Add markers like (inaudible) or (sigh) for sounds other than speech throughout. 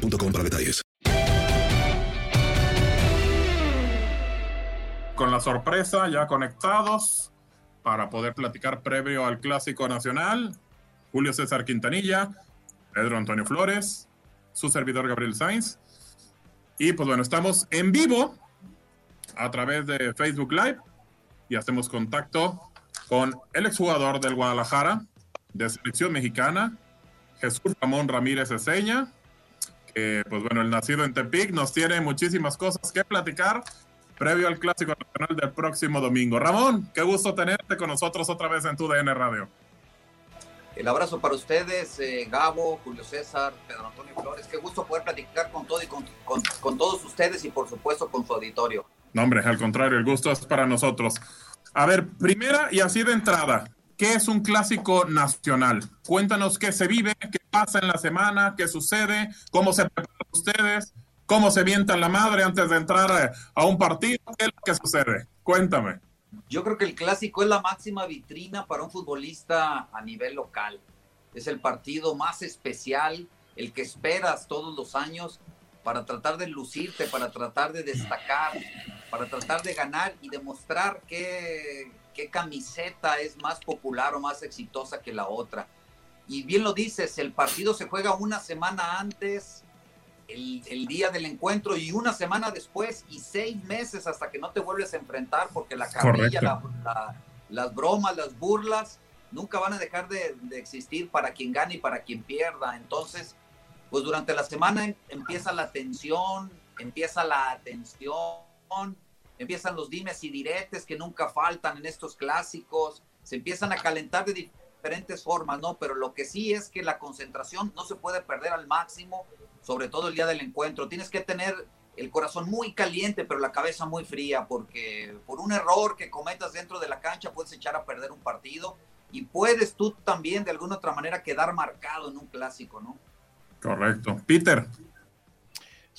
boostmobile.com para detalles. Con la sorpresa, ya conectados para poder platicar previo al Clásico Nacional, Julio César Quintanilla, Pedro Antonio Flores, su servidor Gabriel Sainz. Y pues bueno, estamos en vivo a través de Facebook Live y hacemos contacto con el exjugador del Guadalajara, de selección mexicana, Jesús Ramón Ramírez Eseña, que pues bueno, el nacido en Tepic nos tiene muchísimas cosas que platicar previo al Clásico Nacional del próximo domingo. Ramón, qué gusto tenerte con nosotros otra vez en tu DN Radio. El abrazo para ustedes, eh, Gabo, Julio César, Pedro Antonio Flores. Qué gusto poder platicar con todo y con, con, con todos ustedes y por supuesto con su auditorio. No, hombre, al contrario, el gusto es para nosotros. A ver, primera y así de entrada, ¿qué es un clásico nacional? Cuéntanos qué se vive, qué pasa en la semana, qué sucede, cómo se preparan ustedes, cómo se vientan la madre antes de entrar a, a un partido, qué que sucede. Cuéntame. Yo creo que el clásico es la máxima vitrina para un futbolista a nivel local. Es el partido más especial, el que esperas todos los años para tratar de lucirte, para tratar de destacar, para tratar de ganar y demostrar qué, qué camiseta es más popular o más exitosa que la otra. Y bien lo dices, el partido se juega una semana antes, el, el, día del encuentro y una semana después y seis meses hasta que no te vuelves a enfrentar porque la carrilla, la, la, las bromas, las burlas nunca van a dejar de, de, existir para quien gane y para quien pierda. Entonces, pues durante la semana empieza la tensión, empieza la atención, empiezan los dimes y diretes que nunca faltan en estos clásicos, se empiezan a calentar de diferentes formas, ¿no? Pero lo que sí es que la concentración no se puede perder al máximo, sobre todo el día del encuentro. Tienes que tener el corazón muy caliente, pero la cabeza muy fría, porque por un error que cometas dentro de la cancha puedes echar a perder un partido y puedes tú también de alguna otra manera quedar marcado en un clásico, ¿no? Correcto. Peter.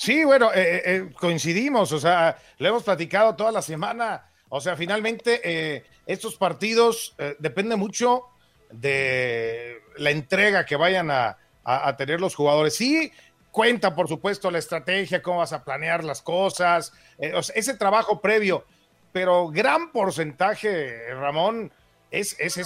Sí, bueno, eh, eh, coincidimos, o sea, lo hemos platicado toda la semana. O sea, finalmente eh, estos partidos eh, depende mucho de la entrega que vayan a, a, tener los jugadores. Sí, cuenta, por supuesto, la estrategia, cómo vas a planear las cosas, eh, ese trabajo previo, pero gran porcentaje, Ramón, es, es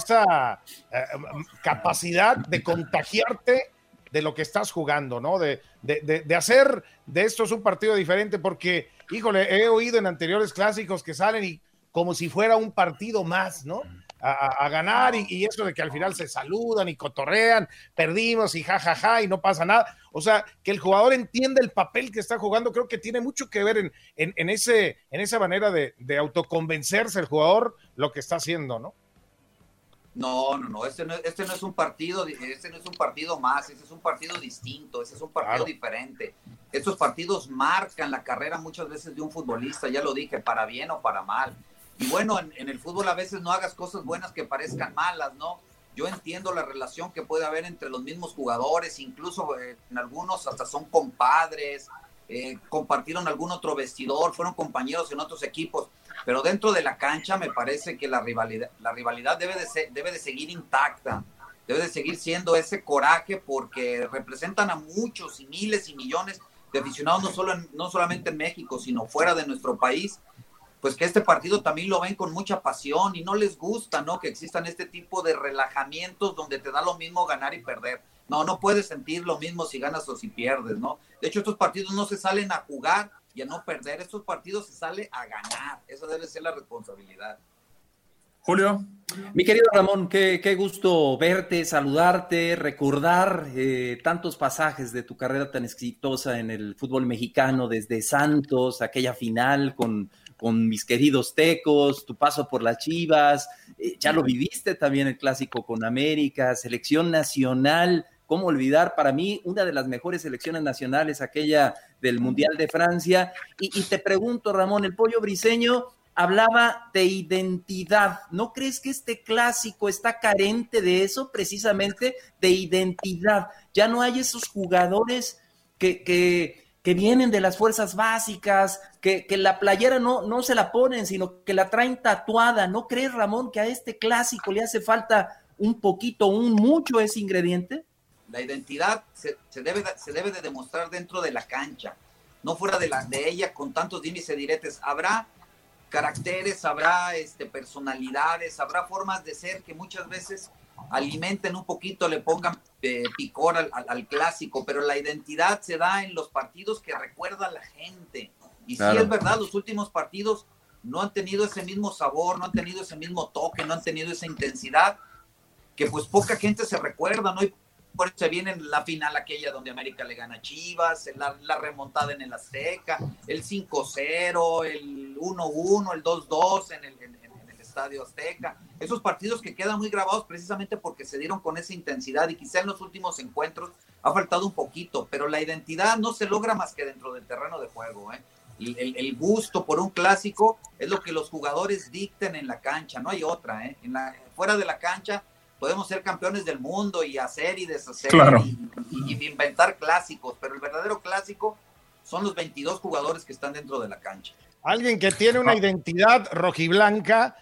capacidad de contagiarte de lo que estás jugando, ¿no? De, de, de, de, hacer de esto es un partido diferente, porque, híjole, he oído en anteriores clásicos que salen y como si fuera un partido más, ¿no? A, a, ganar y, y, eso de que al final se saludan y cotorrean, perdimos y jajaja ja, ja, y no pasa nada. O sea, que el jugador entiende el papel que está jugando, creo que tiene mucho que ver en, en, en ese, en esa manera de, de autoconvencerse el jugador lo que está haciendo, ¿no? No, no, no, este no, este no es un partido, este no es un partido más, este es un partido distinto, este es un partido claro. diferente. Estos partidos marcan la carrera muchas veces de un futbolista, ya lo dije, para bien o para mal. Y bueno, en, en el fútbol a veces no hagas cosas buenas que parezcan malas, ¿no? Yo entiendo la relación que puede haber entre los mismos jugadores, incluso eh, en algunos hasta son compadres, eh, compartieron algún otro vestidor, fueron compañeros en otros equipos, pero dentro de la cancha me parece que la rivalidad, la rivalidad debe, de ser, debe de seguir intacta, debe de seguir siendo ese coraje porque representan a muchos y miles y millones de aficionados, no, solo no solamente en México, sino fuera de nuestro país, pues que este partido también lo ven con mucha pasión y no les gusta, ¿no? Que existan este tipo de relajamientos donde te da lo mismo ganar y perder. No, no puedes sentir lo mismo si ganas o si pierdes, ¿no? De hecho, estos partidos no se salen a jugar y a no perder, estos partidos se sale a ganar. Esa debe ser la responsabilidad. Julio. Mi querido Ramón, qué, qué gusto verte, saludarte, recordar eh, tantos pasajes de tu carrera tan exitosa en el fútbol mexicano, desde Santos, aquella final con, con mis queridos tecos, tu paso por las Chivas, eh, ya lo viviste también el clásico con América, selección nacional, cómo olvidar para mí una de las mejores selecciones nacionales, aquella del Mundial de Francia. Y, te pregunto, Ramón, el pollo briseño hablaba de identidad. ¿No crees que este clásico está carente de eso, precisamente de identidad? Ya no hay esos jugadores que, que, que vienen de las fuerzas básicas, que, que, la playera no, no se la ponen, sino que la traen tatuada. ¿No crees, Ramón, que a este clásico le hace falta un poquito, un mucho ese ingrediente? La identidad se, se debe, se debe de demostrar dentro de la cancha, no fuera de, la, de ella con tantos dimes y diretes. Habrá caracteres, habrá este, personalidades, habrá formas de ser que muchas veces alimenten un poquito, le pongan eh, picor al, al, al, clásico, pero la identidad se da en los partidos que recuerda la gente. Y claro. sí es verdad, los últimos partidos no han tenido ese mismo sabor, no han tenido ese mismo toque, no han tenido esa intensidad, que pues poca gente se recuerda, ¿no? Por eso se viene en la final aquella donde América le gana a Chivas, la, la remontada en el Azteca, el 5-0, el 1-1, el 2-2 en el, en, en el Estadio Azteca. Esos partidos que quedan muy grabados precisamente porque se dieron con esa intensidad y quizá en los últimos encuentros ha faltado un poquito, pero la identidad no se logra más que dentro del terreno de juego. ¿eh? El, el, gusto por un clásico es lo que los jugadores dicten en la cancha, no hay otra. ¿eh? En la, fuera de la cancha podemos ser campeones del mundo y hacer y deshacer claro. y, y, y, inventar clásicos, pero el verdadero clásico son los 22 jugadores que están dentro de la cancha. Alguien que tiene una identidad rojiblanca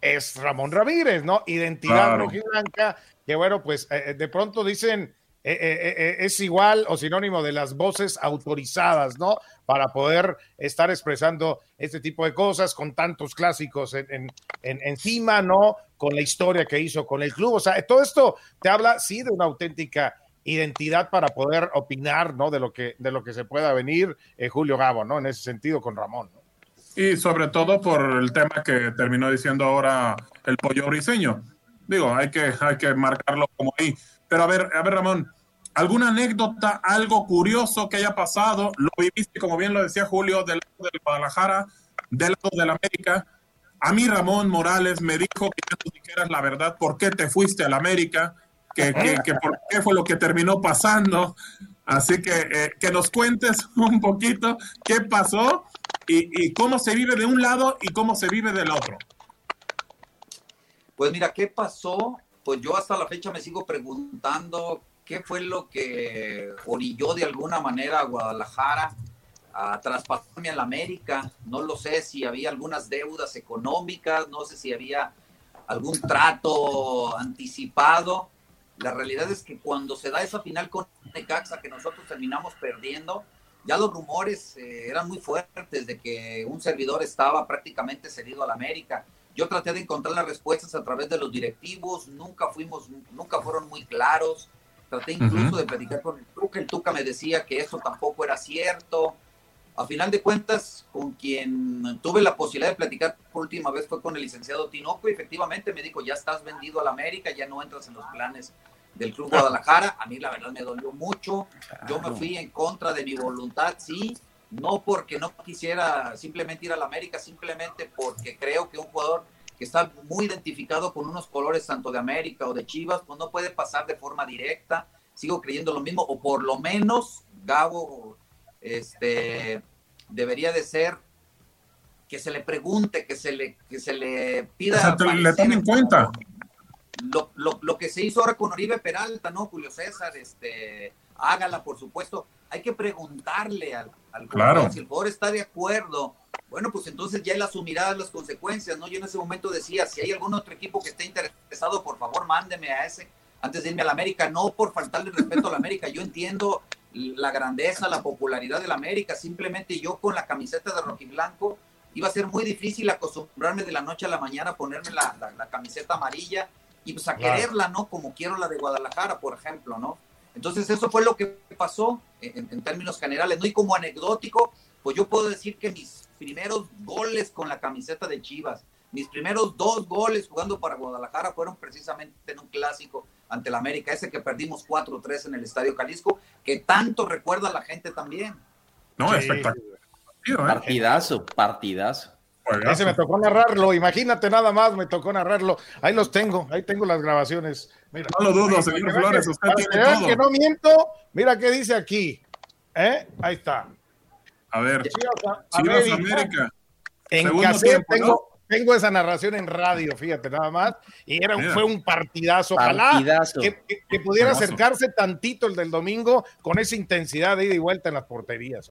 es Ramón Ramírez, ¿no? Identidad claro. rojiblanca, que bueno, pues eh, de pronto dicen eh, eh, eh, es igual o sinónimo de las voces autorizadas, ¿no? Para poder estar expresando este tipo de cosas con tantos clásicos en, en, en, encima, ¿no? Con la historia que hizo con el club. O sea, todo esto te habla, sí, de una auténtica identidad para poder opinar, ¿no? De lo que, de lo que se pueda venir Julio Gabo, ¿no? En ese sentido con Ramón. Y sobre todo por el tema que terminó diciendo ahora el pollo briseño. Digo, hay que, hay que marcarlo como ahí pero a ver, a ver, Ramón, ¿alguna anécdota, algo curioso que haya pasado? Lo viviste, como bien lo decía Julio, del lado del Guadalajara, del lado del América. A mí Ramón Morales me dijo que ya dijeras la verdad, por qué te fuiste al América, que, que, que, por qué fue lo que terminó pasando. Así que eh, que nos cuentes (laughs) un poquito qué pasó y, y cómo se vive de un lado y cómo se vive del otro. Pues mira, ¿qué pasó? Pues yo hasta la fecha me sigo preguntando qué fue lo que orilló de alguna manera a Guadalajara a traspasarme a la América. No lo sé si había algunas deudas económicas, no sé si había algún trato anticipado. La realidad es que cuando se da esa final con Necaxa que nosotros terminamos perdiendo, ya los rumores eh, eran muy fuertes de que un servidor estaba prácticamente cedido a la América. Yo traté de encontrar las respuestas a través de los directivos, nunca fuimos, nunca fueron muy claros. Traté incluso uh -huh. de platicar con el Tuca, el Tuca me decía que eso tampoco era cierto. A final de cuentas, con quien tuve la posibilidad de platicar por última vez fue con el licenciado Tinoco y efectivamente me dijo, ya estás vendido a la América, ya no entras en los planes del Club Guadalajara. A mí la verdad me dolió mucho. Yo me fui en contra de mi voluntad, sí, no porque no quisiera simplemente ir a la América, simplemente porque creo que un jugador que está muy identificado con unos colores tanto de América o de Chivas, pues no puede pasar de forma directa. Sigo creyendo lo mismo, o por lo menos Gabo este, debería de ser que se le pregunte, que se le, que se le pida. O sea, te, le tomen en cuenta. Lo, lo, lo, que se hizo ahora con Oribe Peralta, ¿no? Julio César, este, hágala, por supuesto. Hay que preguntarle al, al claro. jugador si el jugador está de acuerdo. Bueno, pues entonces ya él asumirá las consecuencias, ¿no? Yo en ese momento decía, si hay algún otro equipo que esté interesado, por favor, mándeme a ese antes de irme a la América, no por faltarle respeto a la América. Yo entiendo la grandeza, la popularidad de la América, simplemente yo con la camiseta de rojiblanco iba a ser muy difícil acostumbrarme de la noche a la mañana a ponerme la, la, la camiseta amarilla y pues a claro. quererla, ¿no? Como quiero la de Guadalajara, por ejemplo, ¿no? Entonces eso fue lo que pasó en, en, términos generales, ¿no? Y como anecdótico, pues yo puedo decir que mis primeros goles con la camiseta de Chivas, mis primeros dos goles jugando para Guadalajara fueron precisamente en un clásico ante el América, ese que perdimos 4-3 en el Estadio Jalisco, que tanto recuerda a la gente también. No, sí. espectacular. ¿eh? Partidazo, partidazo. Ese me tocó narrarlo, imagínate nada más, me tocó narrarlo. Ahí los tengo, ahí tengo las grabaciones. Mira, no lo dudo, señor Flores, usted tiene todo. que no miento, mira qué dice aquí. ¿Eh? Ahí está. A ver, Chivas, América. En cassette tengo, tengo esa narración en radio, fíjate nada más. Y era, fue un partidazo. Ojalá Que, pudiera acercarse tantito el del domingo con esa intensidad de ida y vuelta en las porterías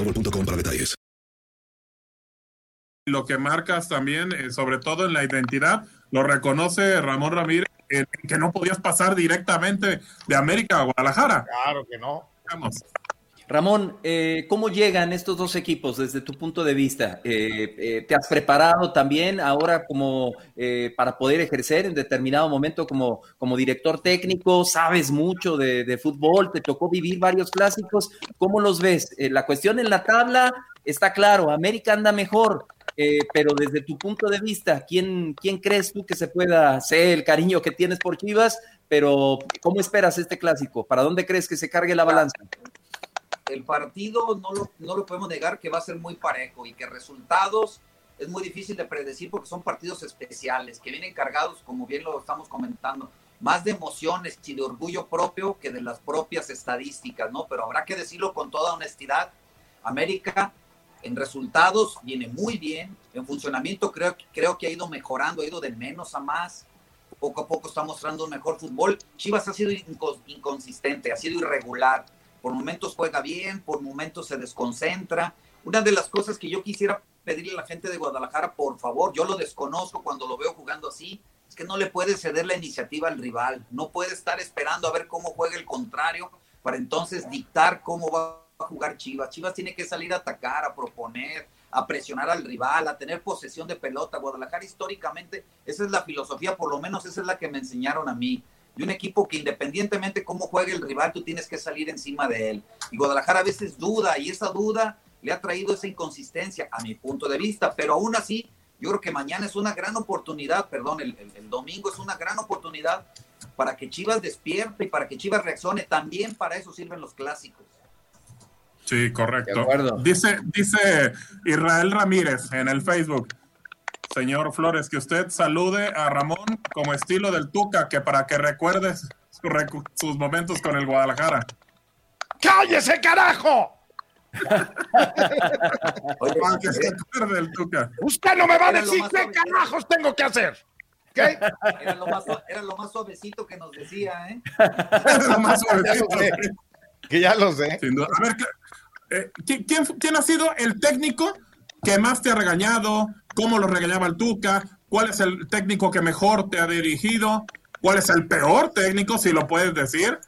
para detalles. Lo que marcas también, eh, sobre todo en la identidad, lo reconoce Ramón Ramírez, que no podías pasar directamente de América a Guadalajara. Claro que no. Vamos. Ramón, eh, ¿cómo llegan estos dos equipos desde tu punto de vista? Eh, eh, ¿Te has preparado también ahora como para poder ejercer en determinado momento como, como director técnico? ¿Sabes mucho de, fútbol? ¿Te tocó vivir varios clásicos? ¿Cómo los ves? la cuestión en la tabla está claro, América anda mejor, pero desde tu punto de vista, ¿quién, ¿quién crees tú que se pueda hacer el cariño que tienes por Chivas? Pero ¿cómo esperas este clásico? ¿Para dónde crees que se cargue la balanza? El partido no lo, no lo podemos negar que va a ser muy parejo y que resultados es muy difícil de predecir porque son partidos especiales que vienen cargados, como bien lo estamos comentando, más de emociones y de orgullo propio que de las propias estadísticas, ¿no? Pero habrá que decirlo con toda honestidad, América en resultados viene muy bien, en funcionamiento creo, creo que ha ido mejorando, ha ido de menos a más, poco a poco está mostrando un mejor fútbol. Chivas ha sido inconsistente, ha sido irregular por momentos juega bien, por momentos se desconcentra. Una de las cosas que yo quisiera pedirle a la gente de Guadalajara, por favor, yo lo desconozco cuando lo veo jugando así, es que no le puede ceder la iniciativa al rival, no puede estar esperando a ver cómo juega el contrario para entonces dictar cómo va a jugar Chivas. Chivas tiene que salir a atacar, a proponer, a presionar al rival, a tener posesión de pelota. Guadalajara históricamente, esa es la filosofía, por lo menos esa es la que me enseñaron a mí un equipo que independientemente cómo juegue el rival, tú tienes que salir encima de él. Y Guadalajara a veces duda y esa duda le ha traído esa inconsistencia a mi punto de vista, pero aún así yo creo que mañana es una gran oportunidad, perdón, el, domingo es una gran oportunidad para que Chivas despierte y para que Chivas reaccione. También para eso sirven los clásicos. Sí, correcto. Dice, dice Israel Ramírez en el Facebook señor Flores, que usted salude a Ramón como estilo del Tuca, que para que recuerdes sus momentos con el Guadalajara. ¡Cállese, carajo! para que se acuerde el Tuca. Usted no me va a decir qué carajos tengo que hacer. Era, lo más, suavecito que nos decía, ¿eh? Era lo más suavecito. (laughs) que ya lo sé. A ver, eh, ¿quién, ¿quién ha sido el técnico que más te ha regañado, cómo lo regañaba el Tuca, cuál es el técnico que mejor te ha dirigido, cuál es el peor técnico, si lo puedes decir.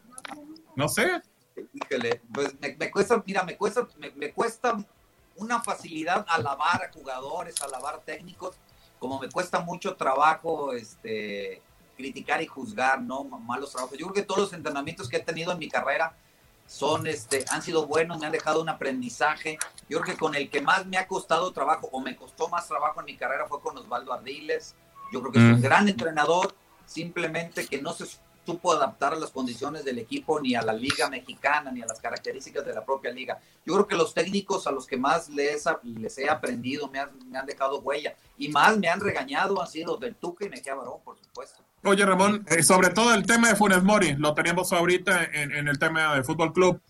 No sé. Híjole, pues me, cuesta, mira, me cuesta una facilidad alabar a jugadores, alabar técnicos, como me cuesta mucho trabajo este, criticar y juzgar, ¿no? Malos trabajos. Yo creo que todos los entrenamientos que he tenido en mi carrera son, este, han sido buenos, me han dejado un aprendizaje. Yo creo que con el que más me ha costado trabajo o me costó más trabajo en mi carrera fue con Osvaldo Ardiles. Yo creo que es un Mm. gran entrenador, simplemente que no se supo adaptar a las condiciones del equipo, ni a la liga mexicana, ni a las características de la propia liga. Yo creo que los técnicos a los que más les, les he aprendido me han, me han dejado huella y más me han regañado han sido del Tuca y Mejía Barón, por supuesto. Oye, Ramón, eh, sobre todo el tema de Funes Mori, lo teníamos ahorita en, el tema de Fútbol Club,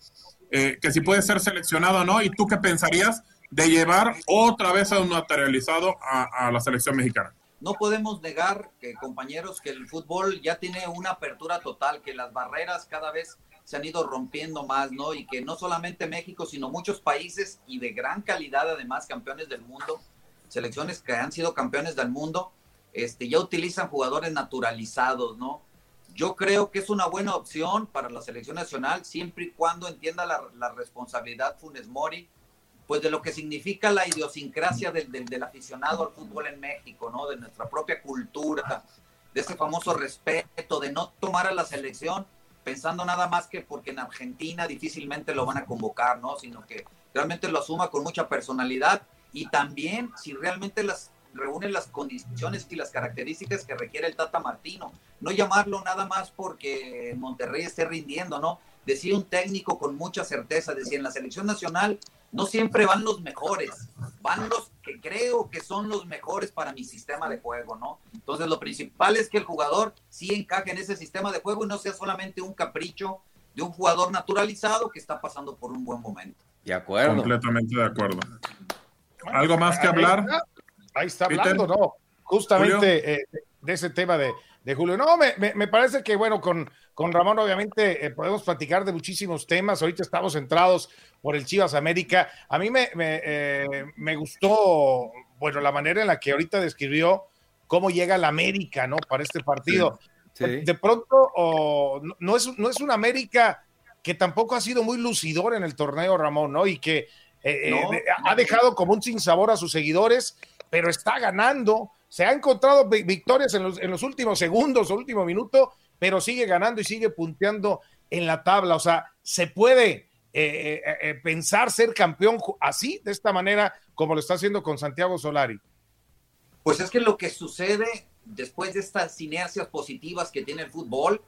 eh, que si puede ser seleccionado o no, y tú qué pensarías de llevar otra vez a un materializado a, a la selección mexicana. no podemos negar, que, compañeros, que el fútbol ya tiene una apertura total, que las barreras cada vez se han ido rompiendo más, ¿no? Y que no solamente México, sino muchos países y de gran calidad, además, campeones del mundo, selecciones que han sido campeones del mundo, este, ya utilizan jugadores naturalizados, ¿no? Yo creo que es una buena opción para la selección nacional, siempre y cuando entienda la, la responsabilidad Funes Mori, pues de lo que significa la idiosincrasia del, del, del, aficionado al fútbol en México, ¿no? De nuestra propia cultura, de ese famoso respeto, de no tomar a la selección pensando nada más que porque en Argentina difícilmente lo van a convocar, ¿no? Sino que realmente lo asuma con mucha personalidad y también si realmente las reúne las condiciones y las características que requiere el Tata Martino. No llamarlo nada más porque Monterrey esté rindiendo, ¿no? Decía un técnico con mucha certeza, decía, en la selección nacional no siempre van los mejores, van los que creo que son los mejores para mi sistema de juego, ¿no? Entonces lo principal es que el jugador sí encaje en ese sistema de juego y no sea solamente un capricho de un jugador naturalizado que está pasando por un buen momento. De acuerdo. Completamente de acuerdo. ¿Algo más que hablar? Ahí está hablando, ¿no? Justamente eh, de ese tema de, de Julio. No, me, me, me, parece que, bueno, con, con Ramón obviamente eh, podemos platicar de muchísimos temas. Ahorita estamos centrados por el Chivas América. A mí me, me, eh, me gustó, bueno, la manera en la que ahorita describió cómo llega la América, ¿no? Para este partido. Sí, sí. De pronto, oh, no, no, es, no es una América que tampoco ha sido muy lucidor en el torneo, Ramón, ¿no? Y que eh, no, ha dejado como un sinsabor a sus seguidores, pero está ganando. Se ha encontrado victorias en los, en los últimos segundos último minuto, pero sigue ganando y sigue punteando en la tabla. O sea, se puede eh, eh, pensar ser campeón así, de esta manera, como lo está haciendo con Santiago Solari. Pues es que lo que sucede después de estas inercias positivas que tiene el fútbol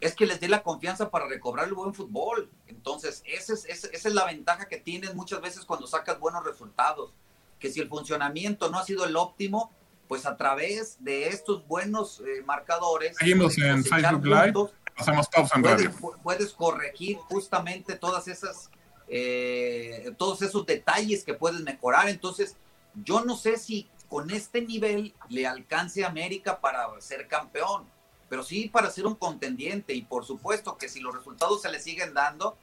es que les dé la confianza para recobrar el buen fútbol. Entonces, esa es, esa es la ventaja que tienes muchas veces cuando sacas buenos resultados. Que si el funcionamiento no ha sido el óptimo, pues a través de estos buenos eh, marcadores. Seguimos en Facebook Live. Hacemos pausa en puedes, radio. puedes corregir justamente todas esas, eh, todos esos detalles que puedes mejorar. Entonces, yo no sé si con este nivel le alcance a América para ser campeón, pero sí para ser un contendiente. Y por supuesto que si los resultados se le siguen dando,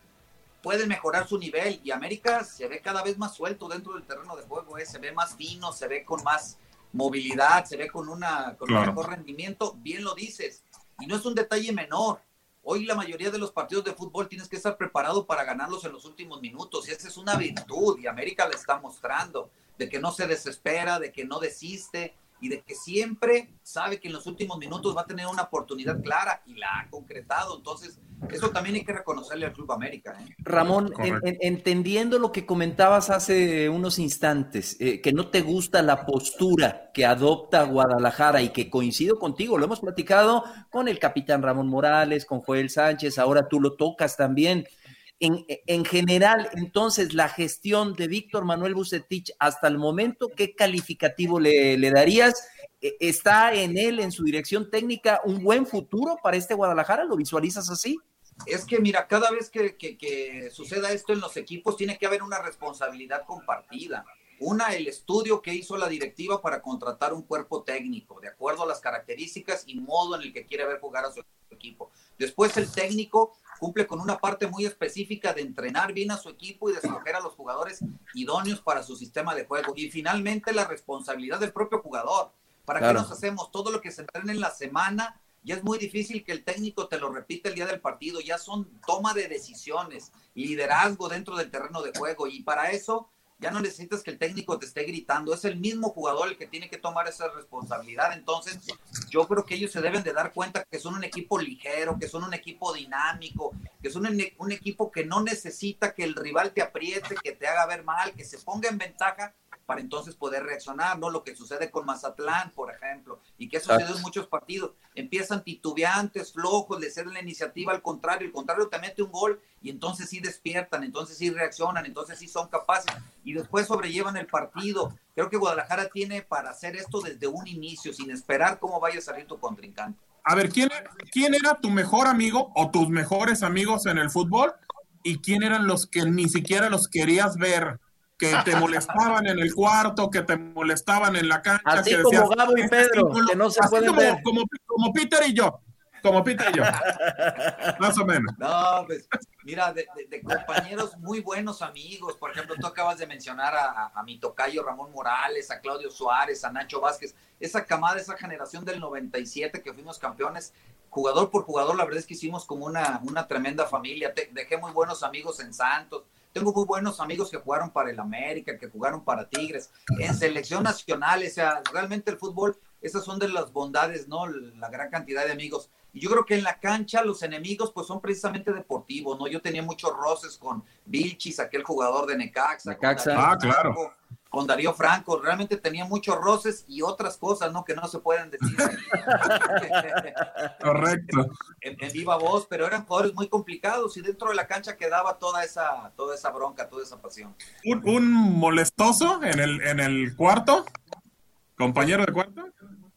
puede mejorar su nivel. Y América se ve cada vez más suelto dentro del terreno de juego, ¿eh? se ve más fino, se ve con más movilidad, se ve con, una, con claro. un mejor rendimiento, bien lo dices. Y no es un detalle menor. Hoy la mayoría de los partidos de fútbol tienes que estar preparado para ganarlos en los últimos minutos. Y esa es una virtud y América la está mostrando, de que no se desespera, de que no desiste y de que siempre sabe que en los últimos minutos va a tener una oportunidad clara y la ha concretado. Entonces, eso también hay que reconocerle al Club América. ¿eh? Ramón, en, en, entendiendo lo que comentabas hace unos instantes, eh, que no te gusta la postura que adopta Guadalajara y que coincido contigo, lo hemos platicado con el capitán Ramón Morales, con Joel Sánchez, ahora tú lo tocas también. En, en, general, entonces, la gestión de Víctor Manuel Bucetich hasta el momento, ¿qué calificativo le, le, darías? ¿Está en él, en su dirección técnica, un buen futuro para este Guadalajara? ¿Lo visualizas así? Es que, mira, cada vez que suceda esto en los equipos, tiene que haber una responsabilidad compartida. Una, el estudio que hizo la directiva para contratar un cuerpo técnico, de acuerdo a las características y modo en el que quiere ver jugar a su equipo. Después, el técnico cumple con una parte muy específica de entrenar bien a su equipo y de escoger a los jugadores idóneos para su sistema de juego. Y finalmente la responsabilidad del propio jugador. ¿Para qué nos hacemos? Todo lo que se entrena en la semana, ya es muy difícil que el técnico te lo repita el día del partido, ya son toma de decisiones, liderazgo dentro del terreno de juego y para eso ya no necesitas que el técnico te esté gritando, es el mismo jugador el que tiene que tomar esa responsabilidad. Entonces, yo creo que ellos se deben de dar cuenta que son un equipo ligero, que son un equipo dinámico, que son un, un equipo que no necesita que el rival te apriete, que te haga ver mal, que se ponga en ventaja para entonces poder reaccionar, ¿no? Lo que sucede con Mazatlán, por ejemplo, y que ha sucedido en muchos partidos. Empiezan titubeantes, flojos, le ceden la iniciativa al contrario, el contrario te mete un gol y entonces sí despiertan, entonces sí reaccionan, entonces sí son capaces y después sobrellevan el partido. Creo que Guadalajara tiene para hacer esto desde un inicio, sin esperar cómo vaya a salir tu contrincante. A ver, ¿quién, ¿quién era tu mejor amigo o tus mejores amigos en el fútbol? ¿Y quién eran los que ni siquiera los querías ver? que te molestaban en el cuarto, que te molestaban en la cancha. Así que como Gabo y Pedro, que no se pueden como, ver. Como, como, Peter y yo, como Peter y yo, más o menos. No, pues mira, de, compañeros muy buenos amigos, por ejemplo, tú acabas de mencionar a, a, a, mi tocayo Ramón Morales, a Claudio Suárez, a Nacho Vázquez, esa camada, esa generación del 97 que fuimos campeones, jugador por jugador, la verdad es que hicimos como una, una tremenda familia, Te, dejé muy buenos amigos en Santos, tengo muy buenos amigos que jugaron para el América, que jugaron para Tigres, en selección nacional, o sea, realmente el fútbol, esas son de las bondades, ¿no? La gran cantidad de amigos. Y yo creo que en la cancha los enemigos pues son precisamente deportivos, ¿no? Yo tenía muchos roces con Vilchis, aquel jugador de Necaxa. Necaxa. Ah, claro. Franco, con Darío Franco, realmente tenía muchos roces y otras cosas, ¿no? Que no se pueden decir. (laughs) Correcto. En, en, viva voz, pero eran jugadores muy complicados y dentro de la cancha quedaba toda esa, toda esa bronca, toda esa pasión. ¿Un, un molestoso en el, en el cuarto? ¿Compañero de cuarto?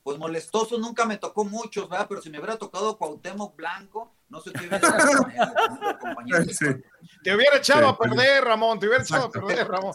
Pues molestoso nunca me tocó muchos, ¿verdad? Pero si me hubiera tocado Cuauhtémoc Blanco, no sé qué hubiera (laughs) compañero. Sí. Te hubiera echado sí, a perder, Ramón, te hubiera echado Exacto. a perder, Ramón.